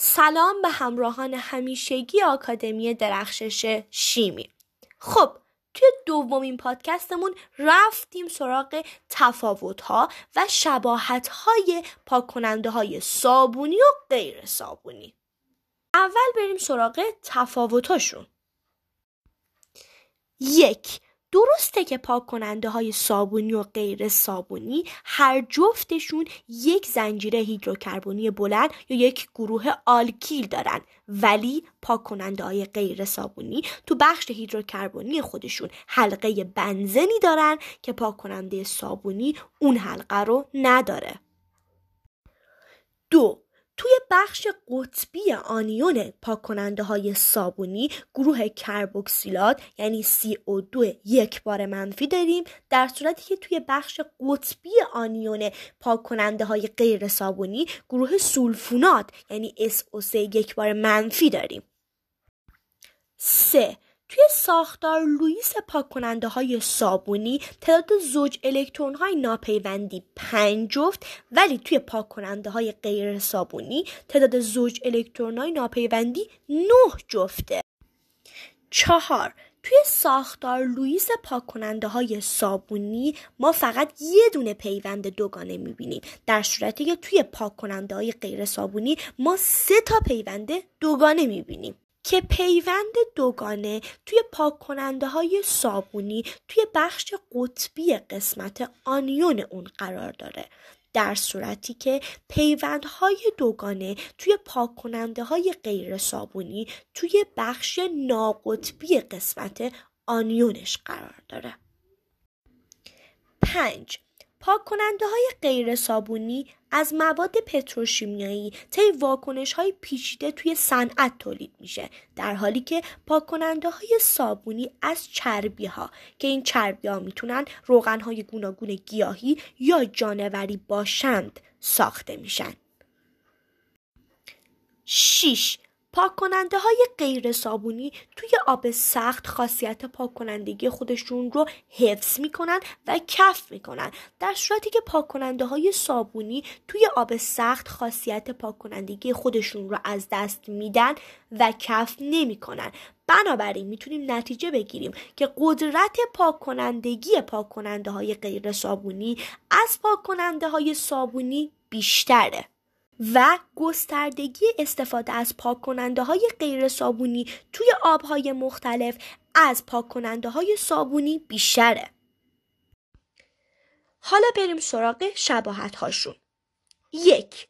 سلام به همراهان همیشگی آکادمی درخشش شیمی. خب توی دومین پادکستمون رفتیم سراغ تفاوت ها و شباهت های پاک کننده های صابونی و غیر صابونی. اول بریم سراغ تفاوتاشون یک درسته که پاک کننده های صابونی و غیر صابونی هر جفتشون یک زنجیره هیدروکربنی بلند یا یک گروه آلکیل دارن. ولی پاک کننده های غیر صابونی تو بخش هیدروکربنی خودشون حلقه بنزنی دارن که پاک کننده صابونی اون حلقه رو نداره. دو توی بخش قطبی آنیون پاک کننده های صابونی گروه کربوکسیلات یعنی CO2 یک بار منفی داریم در صورتی که توی بخش قطبی آنیون پاک کننده های غیر صابونی گروه سولفونات یعنی SO3 یک بار منفی داریم. 3. توی ساختار لوئیس پاک کننده های صابونی تعداد زوج الکترون های ناپیوندی پنج جفت ولی توی پاک کننده های غیر صابونی تعداد زوج الکترون های ناپیوندی نه جفته. چهار توی ساختار لوئیس پاک کننده های صابونی ما فقط یه دونه پیوند دوگانه می‌بینیم. در صورتی که توی پاک کننده های غیر صابونی ما سه تا پیوند دوگانه می‌بینیم. که پیوند دوگانه توی پاک کننده های صابونی توی بخش قطبی قسمت آنیون اون قرار داره در صورتی که پیوندهای دوگانه توی پاک کننده های غیر صابونی توی بخش ناقطبی قسمت آنیونش قرار داره. 5. پاک کننده های غیر صابونی از مواد پتروشیمیایی طی واکنش های پیچیده توی صنعت تولید میشه در حالی که پاک کننده های صابونی از چربی ها که این چربی ها می‌تونن روغن های گوناگون گیاهی یا جانوری باشند ساخته میشن. 6 پاک کننده های غیر صابونی توی آب سخت خاصیت پاک کنندگی خودشون رو حفظ می‌کنن و کف می‌کنن. در صورتی که پاک کننده های صابونی توی آب سخت خاصیت پاک کنندگی خودشون رو از دست میدن و کف نمی‌کنن. بنابراین می‌تونیم نتیجه بگیریم که قدرت پاک کنندگی پاک کننده های غیر صابونی از پاک کننده های صابونی بیشتره. و گستردگی استفاده از پاک کننده های غیر صابونی توی آبهای مختلف از پاک کننده های صابونی بیشتره. حالا بریم سراغ شباهت هاشون. یک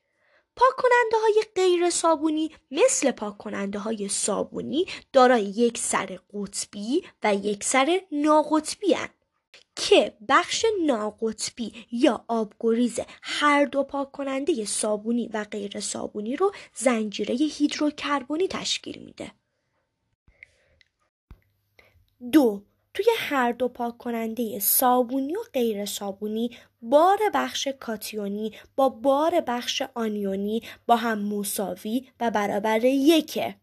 پاک کننده های غیر صابونی مثل پاک کننده های صابونی دارای یک سر قطبی و یک سر ناقطبی هن. که بخش ناقطبی یا آبگریز هر دو پاک کننده صابونی و غیر صابونی رو زنجیره هیدروکربنی تشکیل میده. دو توی هر دو پاک کننده صابونی و غیر صابونی بار بخش کاتیونی با بار بخش آنیونی با هم مساوی و برابر یکه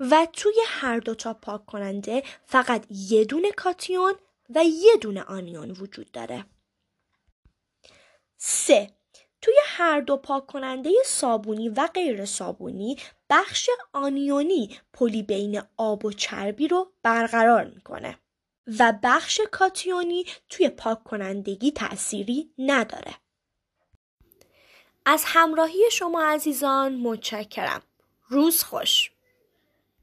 و توی هر دو تا پاک کننده فقط یه دونه کاتیون و یه دونه آنیون وجود داره. سه توی هر دو پاک کننده صابونی و غیر صابونی بخش آنیونی پلی بین آب و چربی رو برقرار می‌کنه و بخش کاتیونی توی پاک کنندگی تأثیری نداره. از همراهی شما عزیزان متشکرم. روز خوش.